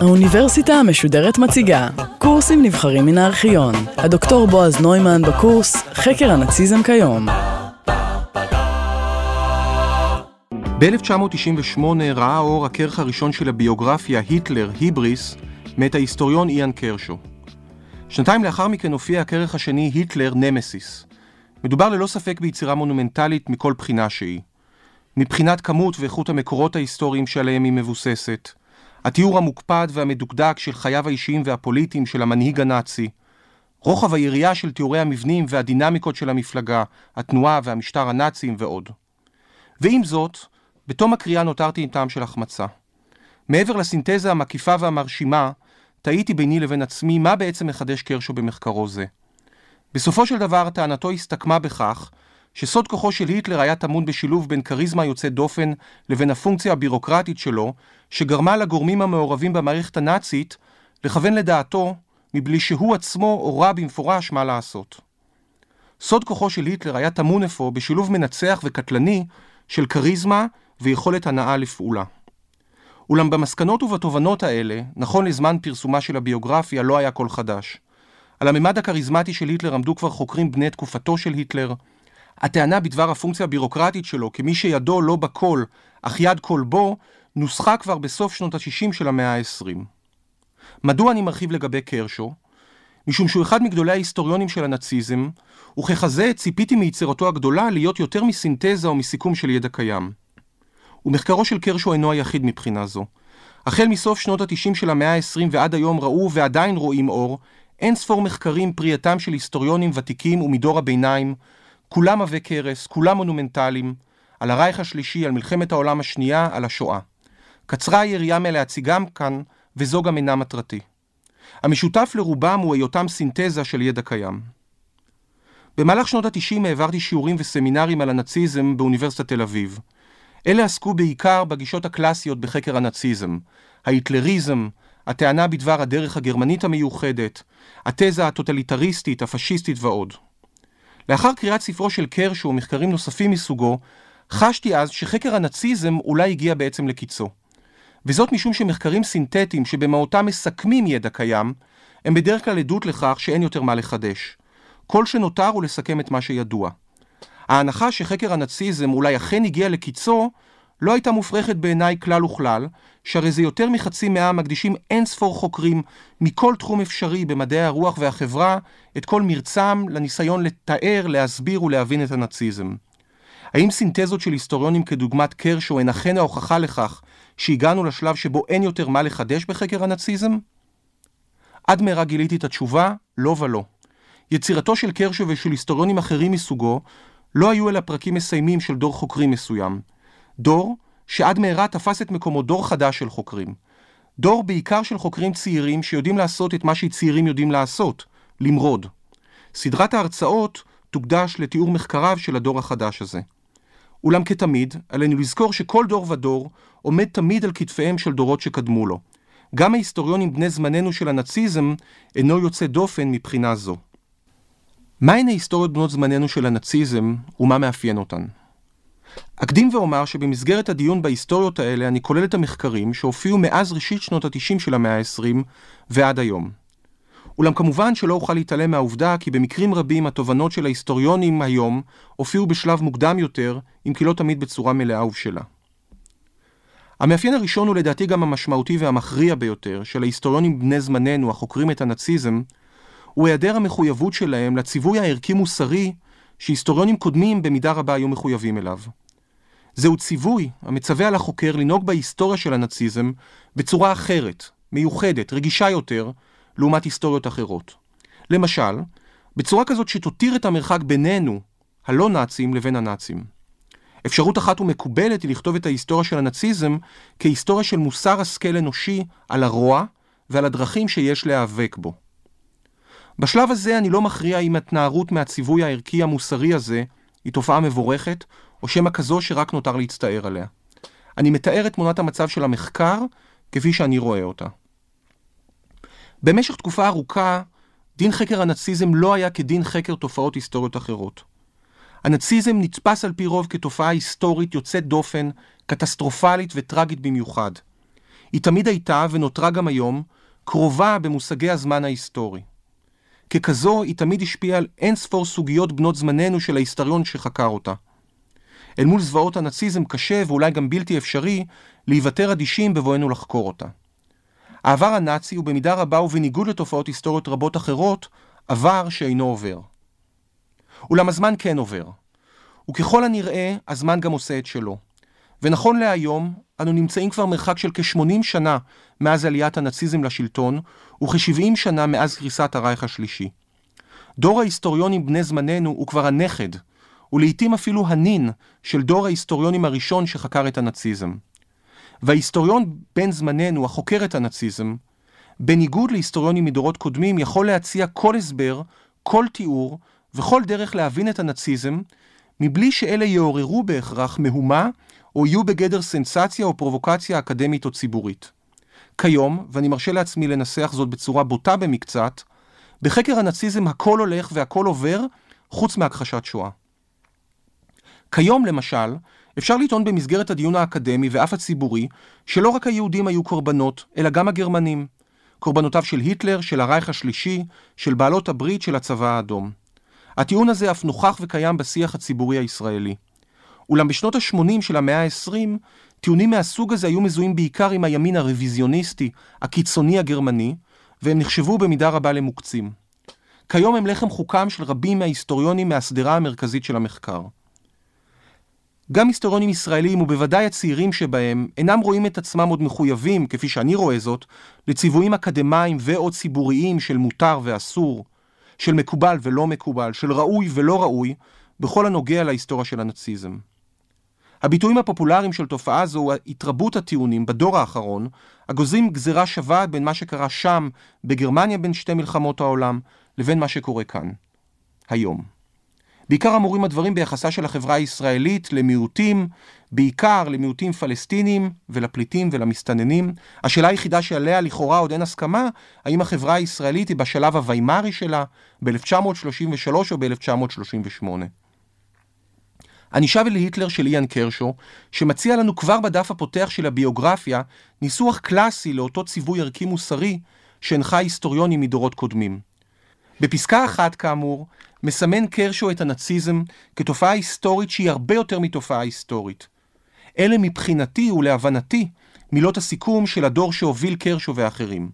האוניברסיטה המשודרת מציגה קורסים נבחרים מן הארכיון. הדוקטור בועז נוימן בקורס חקר הנאציזם כיום. ב-1998 ראה אור הכרך הראשון של הביוגרפיה היטלר, היבריס, מאת ההיסטוריון איאן קרשו. שנתיים לאחר מכן הופיע הכרך השני היטלר נמסיס. מדובר ללא ספק ביצירה מונומנטלית מכל בחינה שהיא. מבחינת כמות ואיכות המקורות ההיסטוריים שעליהם היא מבוססת, התיאור המוקפד והמדוקדק של חייו האישיים והפוליטיים של המנהיג הנאצי, רוחב היריעה של תיאורי המבנים והדינמיקות של המפלגה, התנועה והמשטר הנאציים ועוד. ועם זאת, בתום הקריאה נותרתי עם טעם של החמצה. מעבר לסינתזה המקיפה והמרשימה, תהיתי ביני לבין עצמי מה בעצם מחדש קרשו במחקרו זה. בסופו של דבר טענתו הסתכמה בכך שסוד כוחו של היטלר היה טמון בשילוב בין כריזמה יוצאת דופן לבין הפונקציה הבירוקרטית שלו, שגרמה לגורמים המעורבים במערכת הנאצית לכוון לדעתו מבלי שהוא עצמו הורה במפורש מה לעשות. סוד כוחו של היטלר היה טמון אפוא בשילוב מנצח וקטלני של כריזמה ויכולת הנאה לפעולה. אולם במסקנות ובתובנות האלה, נכון לזמן פרסומה של הביוגרפיה, לא היה כל חדש. על הממד הכריזמטי של היטלר עמדו כבר חוקרים בני תקופתו של היטלר. הטענה בדבר הפונקציה הבירוקרטית שלו, כמי שידו לא בכל, אך יד כל בו, נוסחה כבר בסוף שנות ה-60 של המאה ה-20. מדוע אני מרחיב לגבי קרשו? משום שהוא אחד מגדולי ההיסטוריונים של הנאציזם, וככזה ציפיתי מיצירתו הגדולה להיות יותר מסינתזה או מסיכום של ידע קיים. ומחקרו של קרשו אינו היחיד מבחינה זו. החל מסוף שנות ה-90 של המאה ה-20 ועד היום ראו ועדיין רואים אור אין ספור מחקרים פרייתם של היסטוריונים ותיקים ומדור הביניים, כולם עבי כרס, כולם מונומנטליים, על הרייך השלישי, על מלחמת העולם השנייה, על השואה. קצרה היריעה מלהציגם כאן, וזו גם אינה מטרתי. המשותף לרובם הוא היותם סינתזה של ידע קיים. במהלך שנות ה-90 העברתי שיעורים וסמינרים על הנאציזם באוניברסיטת תל אביב. אלה עסקו בעיקר בגישות הקלאסיות בחקר הנאציזם, ההיטלריזם, הטענה בדבר הדרך הגרמנית המיוחדת, התזה הטוטליטריסטית, הפשיסטית ועוד. לאחר קריאת ספרו של קרשו ומחקרים נוספים מסוגו, חשתי אז שחקר הנאציזם אולי הגיע בעצם לקיצו. וזאת משום שמחקרים סינתטיים שבמהותם מסכמים ידע קיים, הם בדרך כלל עדות לכך שאין יותר מה לחדש. כל שנותר הוא לסכם את מה שידוע. ההנחה שחקר הנאציזם אולי אכן הגיע לקיצו, לא הייתה מופרכת בעיניי כלל וכלל, שהרי זה יותר מחצי מאה מקדישים אין ספור חוקרים מכל תחום אפשרי במדעי הרוח והחברה, את כל מרצם לניסיון לתאר, להסביר ולהבין את הנאציזם. האם סינתזות של היסטוריונים כדוגמת קרשו הן אכן ההוכחה לכך שהגענו לשלב שבו אין יותר מה לחדש בחקר הנאציזם? עד מהרה גיליתי את התשובה, לא ולא. יצירתו של קרשו ושל היסטוריונים אחרים מסוגו לא היו אלא פרקים מסיימים של דור חוקרים מסוים. דור שעד מהרה תפס את מקומו דור חדש של חוקרים. דור בעיקר של חוקרים צעירים שיודעים לעשות את מה שצעירים יודעים לעשות, למרוד. סדרת ההרצאות תוקדש לתיאור מחקריו של הדור החדש הזה. אולם כתמיד, עלינו לזכור שכל דור ודור עומד תמיד על כתפיהם של דורות שקדמו לו. גם ההיסטוריונים בני זמננו של הנאציזם אינו יוצא דופן מבחינה זו. מהן ההיסטוריות בנות זמננו של הנאציזם ומה מאפיין אותן? אקדים ואומר שבמסגרת הדיון בהיסטוריות האלה אני כולל את המחקרים שהופיעו מאז ראשית שנות ה-90 של המאה ה-20 ועד היום. אולם כמובן שלא אוכל להתעלם מהעובדה כי במקרים רבים התובנות של ההיסטוריונים היום הופיעו בשלב מוקדם יותר, אם כי לא תמיד בצורה מלאה ובשלה. המאפיין הראשון הוא לדעתי גם המשמעותי והמכריע ביותר של ההיסטוריונים בני זמננו החוקרים את הנאציזם, הוא היעדר המחויבות שלהם לציווי הערכי-מוסרי שהיסטוריונים קודמים במידה רבה היו מחויבים אליו. זהו ציווי המצווה על החוקר לנהוג בהיסטוריה של הנאציזם בצורה אחרת, מיוחדת, רגישה יותר, לעומת היסטוריות אחרות. למשל, בצורה כזאת שתותיר את המרחק בינינו, הלא נאצים, לבין הנאצים. אפשרות אחת ומקובלת היא לכתוב את ההיסטוריה של הנאציזם כהיסטוריה של מוסר השכל אנושי על הרוע ועל הדרכים שיש להיאבק בו. בשלב הזה אני לא מכריע אם התנערות מהציווי הערכי המוסרי הזה היא תופעה מבורכת, או שמא כזו שרק נותר להצטער עליה. אני מתאר את תמונת המצב של המחקר כפי שאני רואה אותה. במשך תקופה ארוכה, דין חקר הנאציזם לא היה כדין חקר תופעות היסטוריות אחרות. הנאציזם נתפס על פי רוב כתופעה היסטורית יוצאת דופן, קטסטרופלית וטרגית במיוחד. היא תמיד הייתה, ונותרה גם היום, קרובה במושגי הזמן ההיסטורי. ככזו, היא תמיד השפיעה על אין ספור סוגיות בנות זמננו של ההיסטוריון שחקר אותה. אל מול זוועות הנאציזם קשה, ואולי גם בלתי אפשרי, להיוותר אדישים בבואנו לחקור אותה. העבר הנאצי הוא במידה רבה ובניגוד לתופעות היסטוריות רבות אחרות, עבר שאינו עובר. אולם הזמן כן עובר. וככל הנראה, הזמן גם עושה את שלו. ונכון להיום, אנו נמצאים כבר מרחק של כ-80 שנה מאז עליית הנאציזם לשלטון, וכ-70 שנה מאז קריסת הרייך השלישי. דור ההיסטוריונים בני זמננו הוא כבר הנכד, ולעיתים אפילו הנין של דור ההיסטוריונים הראשון שחקר את הנאציזם. וההיסטוריון בן זמננו, החוקר את הנאציזם, בניגוד להיסטוריונים מדורות קודמים, יכול להציע כל הסבר, כל תיאור וכל דרך להבין את הנאציזם, מבלי שאלה יעוררו בהכרח מהומה או יהיו בגדר סנסציה או פרובוקציה אקדמית או ציבורית. כיום, ואני מרשה לעצמי לנסח זאת בצורה בוטה במקצת, בחקר הנאציזם הכל הולך והכל עובר, חוץ מהכחשת שואה. כיום, למשל, אפשר לטעון במסגרת הדיון האקדמי ואף הציבורי, שלא רק היהודים היו קורבנות, אלא גם הגרמנים. קורבנותיו של היטלר, של הרייך השלישי, של בעלות הברית, של הצבא האדום. הטיעון הזה אף נוכח וקיים בשיח הציבורי הישראלי. אולם בשנות ה-80 של המאה ה-20, טיעונים מהסוג הזה היו מזוהים בעיקר עם הימין הרוויזיוניסטי, הקיצוני הגרמני, והם נחשבו במידה רבה למוקצים. כיום הם לחם חוקם של רבים מההיסטוריונים מהשדרה המרכזית של המחקר. גם היסטוריונים ישראלים, ובוודאי הצעירים שבהם, אינם רואים את עצמם עוד מחויבים, כפי שאני רואה זאת, לציוויים אקדמיים ו/או ציבוריים של מותר ואסור, של מקובל ולא מקובל, של ראוי ולא ראוי, בכל הנוגע להיסטוריה של הנאציזם. הביטויים הפופולריים של תופעה זו הוא התרבות הטיעונים בדור האחרון, הגוזים גזירה שווה בין מה שקרה שם, בגרמניה בין שתי מלחמות העולם, לבין מה שקורה כאן, היום. בעיקר אמורים הדברים ביחסה של החברה הישראלית למיעוטים, בעיקר למיעוטים פלסטינים ולפליטים ולמסתננים. השאלה היחידה שעליה לכאורה עוד אין הסכמה, האם החברה הישראלית היא בשלב הוויימרי שלה ב-1933 או ב-1938. אני שב אל היטלר של איאן קרשו, שמציע לנו כבר בדף הפותח של הביוגרפיה ניסוח קלאסי לאותו ציווי ערכי מוסרי שהנחה היסטוריונים מדורות קודמים. בפסקה אחת, כאמור, מסמן קרשו את הנאציזם כתופעה היסטורית שהיא הרבה יותר מתופעה היסטורית. אלה מבחינתי ולהבנתי מילות הסיכום של הדור שהוביל קרשו ואחרים.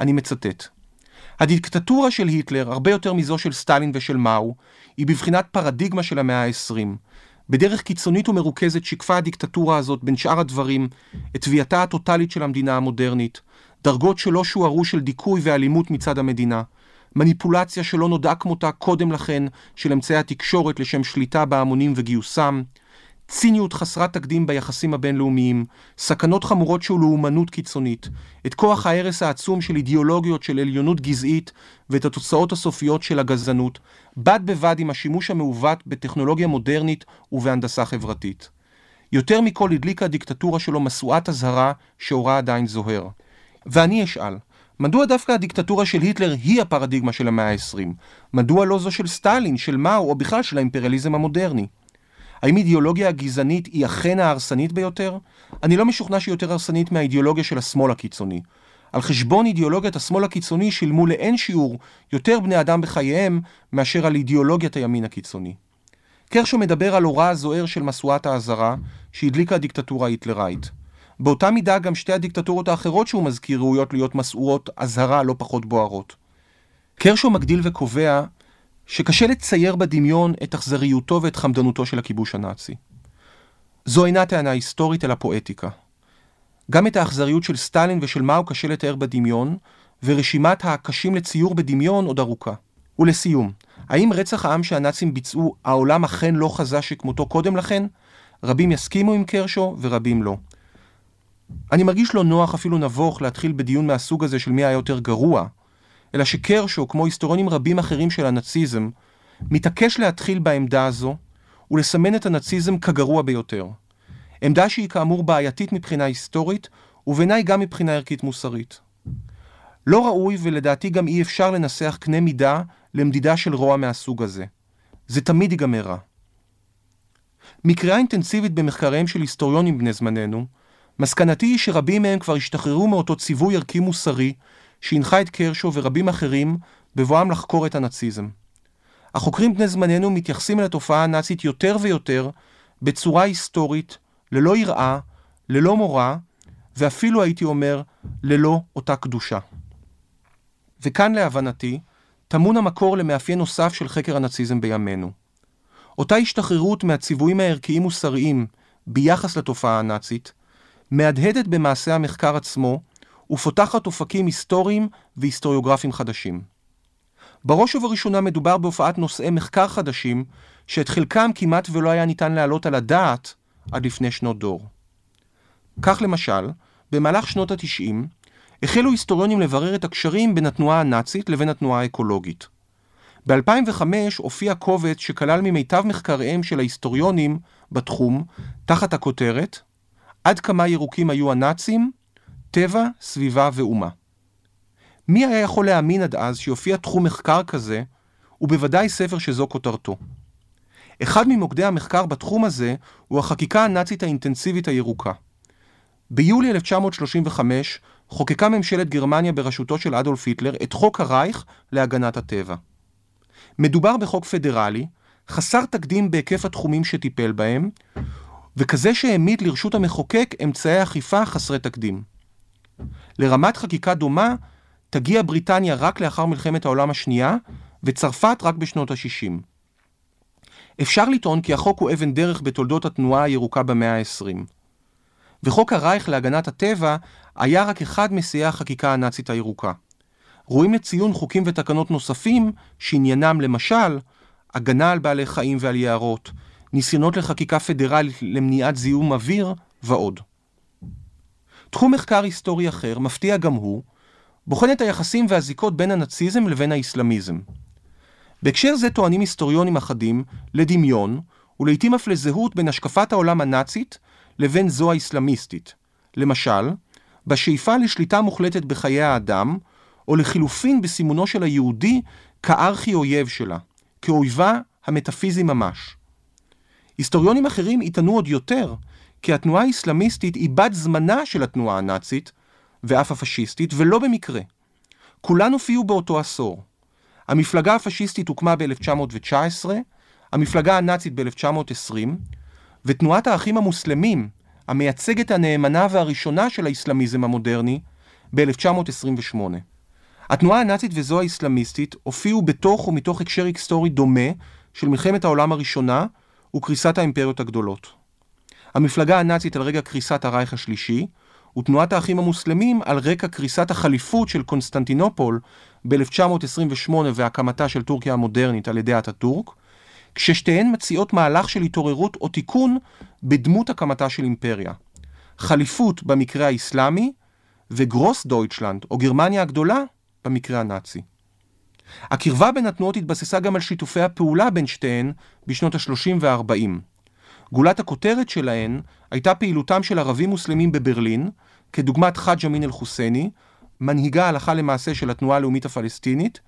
אני מצטט: הדיקטטורה של היטלר, הרבה יותר מזו של סטלין ושל מאו, היא בבחינת פרדיגמה של המאה ה-20. בדרך קיצונית ומרוכזת שיקפה הדיקטטורה הזאת, בין שאר הדברים, את תביעתה הטוטלית של המדינה המודרנית, דרגות שלא שוערו של דיכוי ואלימות מצד המדינה, מניפולציה שלא נודעה כמותה קודם לכן של אמצעי התקשורת לשם שליטה בהמונים וגיוסם, ציניות חסרת תקדים ביחסים הבינלאומיים, סכנות חמורות של לאומנות קיצונית, את כוח ההרס העצום של אידיאולוגיות של עליונות גזעית ואת התוצאות הסופיות של הגזענות, בד בבד עם השימוש המעוות בטכנולוגיה מודרנית ובהנדסה חברתית. יותר מכל הדליקה הדיקטטורה שלו משואת אזהרה שאורה עדיין זוהר. ואני אשאל, מדוע דווקא הדיקטטורה של היטלר היא הפרדיגמה של המאה ה-20? מדוע לא זו של סטלין, של מאו, או בכלל של האימפריאליזם המודרני? האם אידיאולוגיה הגזענית היא אכן ההרסנית ביותר? אני לא משוכנע שהיא יותר הרסנית מהאידיאולוגיה של השמאל הקיצוני. על חשבון אידיאולוגיית השמאל הקיצוני שילמו לאין שיעור יותר בני אדם בחייהם מאשר על אידיאולוגיית הימין הקיצוני. קרשו מדבר על הוראה זוהר של משואת האזהרה שהדליקה הדיקטטורה ההיטלראית. באותה מידה גם שתי הדיקטטורות האחרות שהוא מזכיר ראויות להיות מסעורות אזהרה לא פחות בוערות. קרשו מגדיל וקובע שקשה לצייר בדמיון את אכזריותו ואת חמדנותו של הכיבוש הנאצי. זו אינה טענה היסטורית אלא פואטיקה. גם את האכזריות של סטלין ושל מאו קשה לתאר בדמיון, ורשימת הקשים לציור בדמיון עוד ארוכה. ולסיום, האם רצח העם שהנאצים ביצעו, העולם אכן לא חזה שכמותו קודם לכן? רבים יסכימו עם קרשו ורבים לא. אני מרגיש לא נוח, אפילו נבוך, להתחיל בדיון מהסוג הזה של מי היה יותר גרוע, אלא שקרשו, כמו היסטוריונים רבים אחרים של הנאציזם, מתעקש להתחיל בעמדה הזו ולסמן את הנאציזם כגרוע ביותר. עמדה שהיא כאמור בעייתית מבחינה היסטורית, ובעיניי גם מבחינה ערכית מוסרית. לא ראוי ולדעתי גם אי אפשר לנסח קנה מידה למדידה של רוע מהסוג הזה. זה תמיד ייגמר רע. מקריאה אינטנסיבית במחקריהם של היסטוריונים בני זמננו, מסקנתי היא שרבים מהם כבר השתחררו מאותו ציווי ערכי מוסרי שהנחה את קרשו ורבים אחרים בבואם לחקור את הנאציזם. החוקרים בני זמננו מתייחסים אל התופעה הנאצית יותר ויותר בצורה היסטורית, ללא יראה, ללא מורא, ואפילו הייתי אומר, ללא אותה קדושה. וכאן להבנתי, טמון המקור למאפיין נוסף של חקר הנאציזם בימינו. אותה השתחררות מהציוויים הערכיים-מוסריים ביחס לתופעה הנאצית, מהדהדת במעשה המחקר עצמו, ופותחת אופקים היסטוריים והיסטוריוגרפיים חדשים. בראש ובראשונה מדובר בהופעת נושאי מחקר חדשים, שאת חלקם כמעט ולא היה ניתן להעלות על הדעת עד לפני שנות דור. כך למשל, במהלך שנות התשעים, החלו היסטוריונים לברר את הקשרים בין התנועה הנאצית לבין התנועה האקולוגית. ב-2005 הופיע קובץ שכלל ממיטב מחקריהם של ההיסטוריונים בתחום, תחת הכותרת עד כמה ירוקים היו הנאצים, טבע, סביבה ואומה. מי היה יכול להאמין עד אז שיופיע תחום מחקר כזה, ובוודאי ספר שזו כותרתו. אחד ממוקדי המחקר בתחום הזה הוא החקיקה הנאצית האינטנסיבית הירוקה. ביולי 1935 חוקקה ממשלת גרמניה בראשותו של אדולף היטלר את חוק הרייך להגנת הטבע. מדובר בחוק פדרלי, חסר תקדים בהיקף התחומים שטיפל בהם, וכזה שהעמיד לרשות המחוקק אמצעי אכיפה חסרי תקדים. לרמת חקיקה דומה תגיע בריטניה רק לאחר מלחמת העולם השנייה, וצרפת רק בשנות ה-60. אפשר לטעון כי החוק הוא אבן דרך בתולדות התנועה הירוקה במאה ה-20. וחוק הרייך להגנת הטבע היה רק אחד משיאי החקיקה הנאצית הירוקה. ראויים לציון חוקים ותקנות נוספים שעניינם למשל הגנה על בעלי חיים ועל יערות, ניסיונות לחקיקה פדרלית למניעת זיהום אוויר ועוד. תחום מחקר היסטורי אחר, מפתיע גם הוא, בוחן את היחסים והזיקות בין הנאציזם לבין האסלאמיזם. בהקשר זה טוענים היסטוריונים אחדים לדמיון, ולעיתים אף לזהות בין השקפת העולם הנאצית לבין זו האסלאמיסטית. למשל, בשאיפה לשליטה מוחלטת בחיי האדם, או לחילופין בסימונו של היהודי כארכי אויב שלה, כאויבה המטאפיזי ממש. היסטוריונים אחרים יטענו עוד יותר, כי התנועה האסלאמיסטית היא בת זמנה של התנועה הנאצית, ואף הפשיסטית, ולא במקרה. כולן הופיעו באותו עשור. המפלגה הפשיסטית הוקמה ב-1919, המפלגה הנאצית ב-1920, ותנועת האחים המוסלמים, המייצגת הנאמנה והראשונה של האסלאמיזם המודרני, ב-1928. התנועה הנאצית וזו האסלאמיסטית הופיעו בתוך ומתוך הקשר היסטורי דומה של מלחמת העולם הראשונה וקריסת האימפריות הגדולות. המפלגה הנאצית על רקע קריסת הרייך השלישי, ותנועת האחים המוסלמים על רקע קריסת החליפות של קונסטנטינופול ב-1928 והקמתה של טורקיה המודרנית על ידי אטאטורק, כששתיהן מציעות מהלך של התעוררות או תיקון בדמות הקמתה של אימפריה. חליפות במקרה האסלאמי ו Großdeutschland או גרמניה הגדולה במקרה הנאצי. הקרבה בין התנועות התבססה גם על שיתופי הפעולה בין שתיהן בשנות ה-30 וה-40. גולת הכותרת שלהן הייתה פעילותם של ערבים מוסלמים בברלין, כדוגמת חאג' אמין אל-חוסייני, מנהיגה הלכה למעשה של התנועה הלאומית הפלסטינית,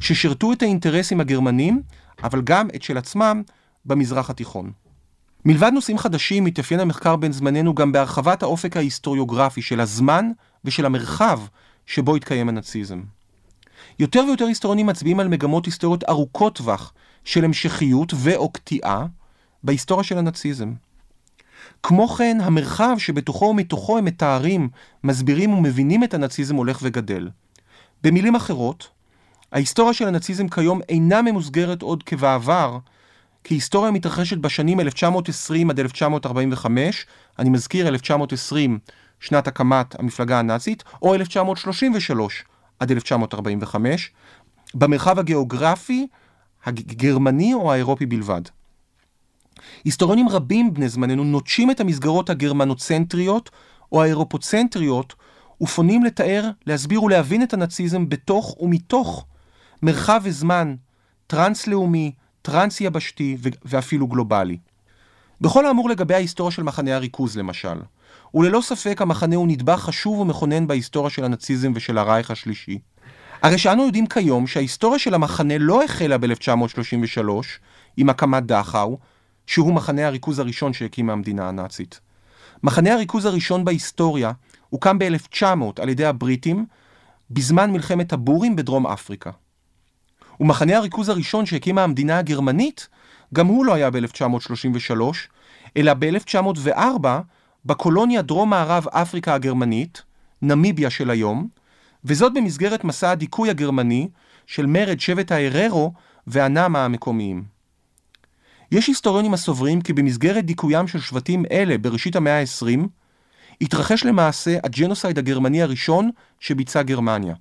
ששירתו את האינטרסים הגרמנים, אבל גם את של עצמם במזרח התיכון. מלבד נושאים חדשים, מתאפיין המחקר בין זמננו גם בהרחבת האופק ההיסטוריוגרפי של הזמן ושל המרחב שבו התקיים הנאציזם. יותר ויותר היסטוריונים מצביעים על מגמות היסטוריות ארוכות טווח של המשכיות ו/או קטיעה בהיסטוריה של הנאציזם. כמו כן, המרחב שבתוכו ומתוכו הם מתארים, מסבירים ומבינים את הנאציזם הולך וגדל. במילים אחרות, ההיסטוריה של הנאציזם כיום אינה ממוסגרת עוד כבעבר, כהיסטוריה מתרחשת בשנים 1920 עד 1945, אני מזכיר 1920, שנת הקמת המפלגה הנאצית, או 1933 עד 1945, במרחב הגיאוגרפי הגרמני או האירופי בלבד. היסטוריונים רבים בני זמננו נוטשים את המסגרות הגרמנוצנטריות או האירופוצנטריות ופונים לתאר, להסביר ולהבין את הנאציזם בתוך ומתוך מרחב וזמן טרנס-לאומי, טרנס-יבשתי ואפילו גלובלי. בכל האמור לגבי ההיסטוריה של מחנה הריכוז למשל, וללא ספק המחנה הוא נדבך חשוב ומכונן בהיסטוריה של הנאציזם ושל הרייך השלישי. הרי שאנו יודעים כיום שההיסטוריה של המחנה לא החלה ב-1933, עם הקמת דכאו, שהוא מחנה הריכוז הראשון שהקימה המדינה הנאצית. מחנה הריכוז הראשון בהיסטוריה הוקם ב-1900 על ידי הבריטים בזמן מלחמת הבורים בדרום אפריקה. ומחנה הריכוז הראשון שהקימה המדינה הגרמנית, גם הוא לא היה ב-1933, אלא ב-1904 בקולוניה דרום-מערב אפריקה הגרמנית, נמיביה של היום, וזאת במסגרת מסע הדיכוי הגרמני של מרד שבט ההררו והנאמה המקומיים. יש היסטוריונים הסוברים כי במסגרת דיכוים של שבטים אלה בראשית המאה ה-20, התרחש למעשה הג'נוסייד הגרמני הראשון שביצעה גרמניה.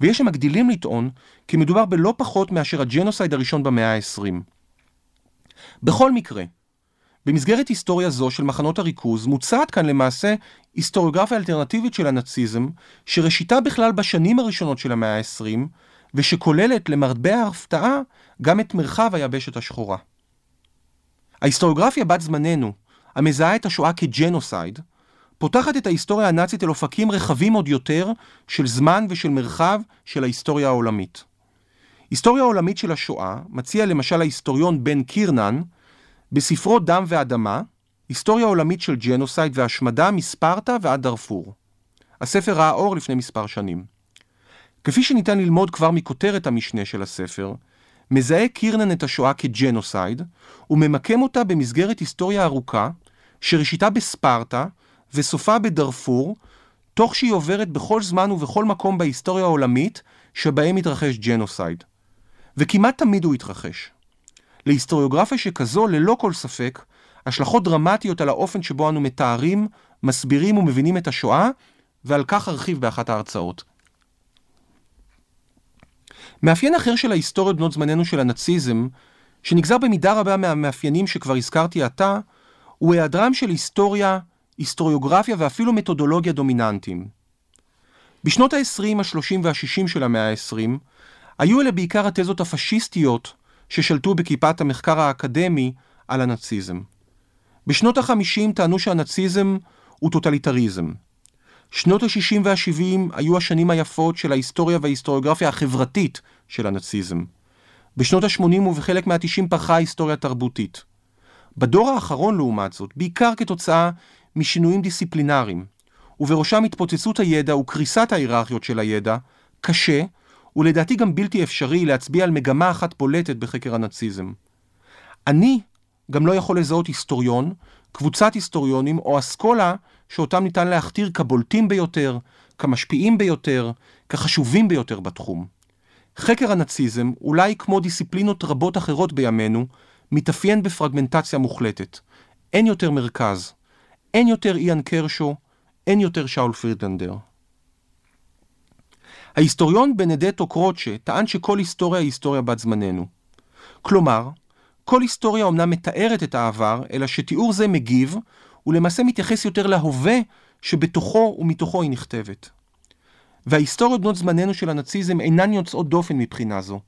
ויש המגדילים לטעון כי מדובר בלא פחות מאשר הג'נוסייד הראשון במאה ה-20. בכל מקרה, במסגרת היסטוריה זו של מחנות הריכוז מוצעת כאן למעשה היסטוריוגרפיה אלטרנטיבית של הנאציזם, שראשיתה בכלל בשנים הראשונות של המאה ה-20, ושכוללת למרבה ההפתעה גם את מרחב היבשת השחורה. ההיסטוריוגרפיה בת זמננו, המזהה את השואה כג'נוסייד, פותחת את ההיסטוריה הנאצית אל אופקים רחבים עוד יותר של זמן ושל מרחב של ההיסטוריה העולמית. היסטוריה העולמית של השואה מציע למשל ההיסטוריון בן קירנן בספרו דם ואדמה, היסטוריה עולמית של ג'נוסייד והשמדה מספרטה ועד דארפור. הספר ראה אור לפני מספר שנים. כפי שניתן ללמוד כבר מכותרת המשנה של הספר, מזהה קירנן את השואה כג'נוסייד, וממקם אותה במסגרת היסטוריה ארוכה, שראשיתה בספרטה וסופה בדארפור, תוך שהיא עוברת בכל זמן ובכל מקום בהיסטוריה העולמית שבהם מתרחש ג'נוסייד. וכמעט תמיד הוא התרחש. להיסטוריוגרפיה שכזו, ללא כל ספק, השלכות דרמטיות על האופן שבו אנו מתארים, מסבירים ומבינים את השואה, ועל כך ארחיב באחת ההרצאות. מאפיין אחר של ההיסטוריות בנות זמננו של הנאציזם, שנגזר במידה רבה מהמאפיינים שכבר הזכרתי עתה, הוא היעדרם של היסטוריה, היסטוריוגרפיה ואפילו מתודולוגיה דומיננטיים. בשנות ה-20, ה-30 וה-60 של המאה ה-20, היו אלה בעיקר התזות הפשיסטיות ששלטו בכיפת המחקר האקדמי על הנאציזם. בשנות ה-50 טענו שהנאציזם הוא טוטליטריזם. שנות ה-60 וה-70 היו השנים היפות של ההיסטוריה וההיסטוריוגרפיה החברתית של הנאציזם. בשנות ה-80 ובחלק מה-90 פרחה ההיסטוריה התרבותית. בדור האחרון, לעומת זאת, בעיקר כתוצאה משינויים דיסציפלינריים, ובראשם התפוצצות הידע וקריסת ההיררכיות של הידע, קשה, ולדעתי גם בלתי אפשרי להצביע על מגמה אחת בולטת בחקר הנאציזם. אני גם לא יכול לזהות היסטוריון, קבוצת היסטוריונים או אסכולה שאותם ניתן להכתיר כבולטים ביותר, כמשפיעים ביותר, כחשובים ביותר בתחום. חקר הנאציזם, אולי כמו דיסציפלינות רבות אחרות בימינו, מתאפיין בפרגמנטציה מוחלטת. אין יותר מרכז. אין יותר איאן קרשו, אין יותר שאול פרידלנדר. ההיסטוריון בנדטו קרוצ'ה טען שכל היסטוריה היא היסטוריה בת זמננו. כלומר, כל היסטוריה אומנם מתארת את העבר, אלא שתיאור זה מגיב, ולמעשה מתייחס יותר להווה שבתוכו ומתוכו היא נכתבת. וההיסטוריות בנות זמננו של הנאציזם אינן יוצאות דופן מבחינה זו.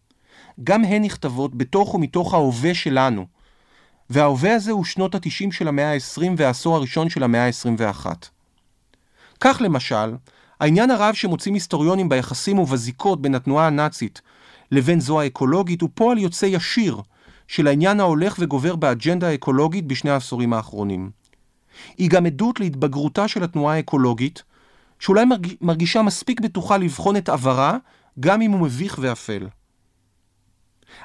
גם הן נכתבות בתוך ומתוך ההווה שלנו, וההווה הזה הוא שנות התשעים של המאה ה-20 והעשור הראשון של המאה ה-21. כך למשל, העניין הרב שמוצאים היסטוריונים ביחסים ובזיקות בין התנועה הנאצית לבין זו האקולוגית הוא פועל יוצא ישיר של העניין ההולך וגובר באג'נדה האקולוגית בשני העשורים האחרונים. היא גם עדות להתבגרותה של התנועה האקולוגית, שאולי מרגישה מספיק בטוחה לבחון את עברה, גם אם הוא מביך ואפל.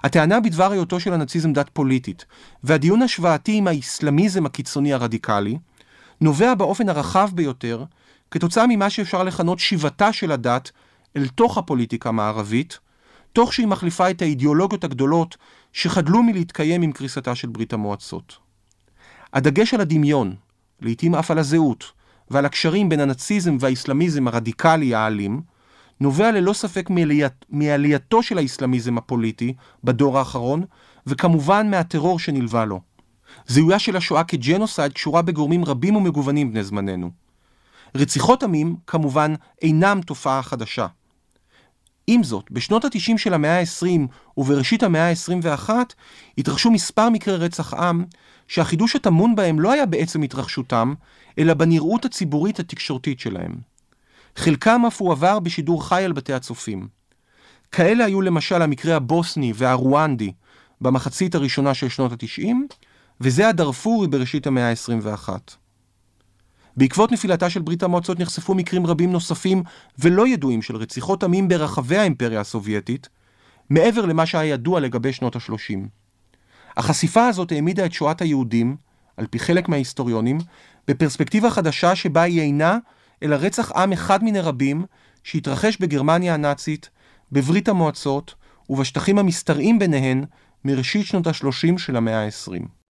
הטענה בדבר היותו של הנאציזם דת פוליטית, והדיון השוואתי עם האסלאמיזם הקיצוני הרדיקלי, נובע באופן הרחב ביותר כתוצאה ממה שאפשר לכנות שיבתה של הדת אל תוך הפוליטיקה המערבית, תוך שהיא מחליפה את האידיאולוגיות הגדולות שחדלו מלהתקיים עם קריסתה של ברית המועצות. הדגש על הדמיון, לעתים אף על הזהות, ועל הקשרים בין הנאציזם והאסלאמיזם הרדיקלי האלים, נובע ללא ספק מעליית, מעלייתו של האסלאמיזם הפוליטי בדור האחרון, וכמובן מהטרור שנלווה לו. זיהויה של השואה כג'נוסייד קשורה בגורמים רבים ומגוונים בני זמננו. רציחות עמים, כמובן, אינם תופעה חדשה. עם זאת, בשנות ה-90 של המאה ה-20 ובראשית המאה ה-21 התרחשו מספר מקרי רצח עם, שהחידוש הטמון בהם לא היה בעצם התרחשותם, אלא בנראות הציבורית התקשורתית שלהם. חלקם אף הועבר בשידור חי על בתי הצופים. כאלה היו למשל המקרה הבוסני והרואנדי, במחצית הראשונה של שנות ה-90, וזה הדארפורי בראשית המאה ה-21. בעקבות נפילתה של ברית המועצות נחשפו מקרים רבים נוספים ולא ידועים של רציחות עמים ברחבי האימפריה הסובייטית, מעבר למה שהיה ידוע לגבי שנות ה-30. החשיפה הזאת העמידה את שואת היהודים, על פי חלק מההיסטוריונים, בפרספקטיבה חדשה שבה היא אינה, אלא רצח עם אחד מיני רבים שהתרחש בגרמניה הנאצית, בברית המועצות ובשטחים המשתרעים ביניהן מראשית שנות ה-30 של המאה ה-20.